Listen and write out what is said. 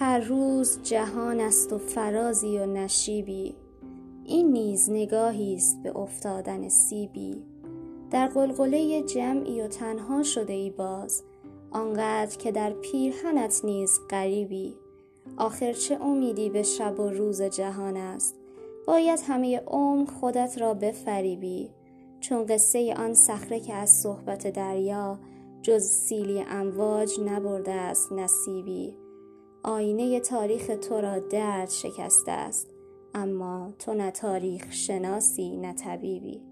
هر روز جهان است و فرازی و نشیبی. این نیز نگاهی است به افتادن سیبی. در غلغله جمعی و تنها شده ای باز. آنقدر که در پیرهنت نیز غریبی. آخر چه امیدی به شب و روز جهان است؟ باید همه عمر خودت را بفریبی. چون قصه آن صخره که از صحبت دریا جز سیلی امواج نبرده است نصیبی. آینه تاریخ تو را درد شکسته است اما تو نه تاریخ شناسی نه طبیبی.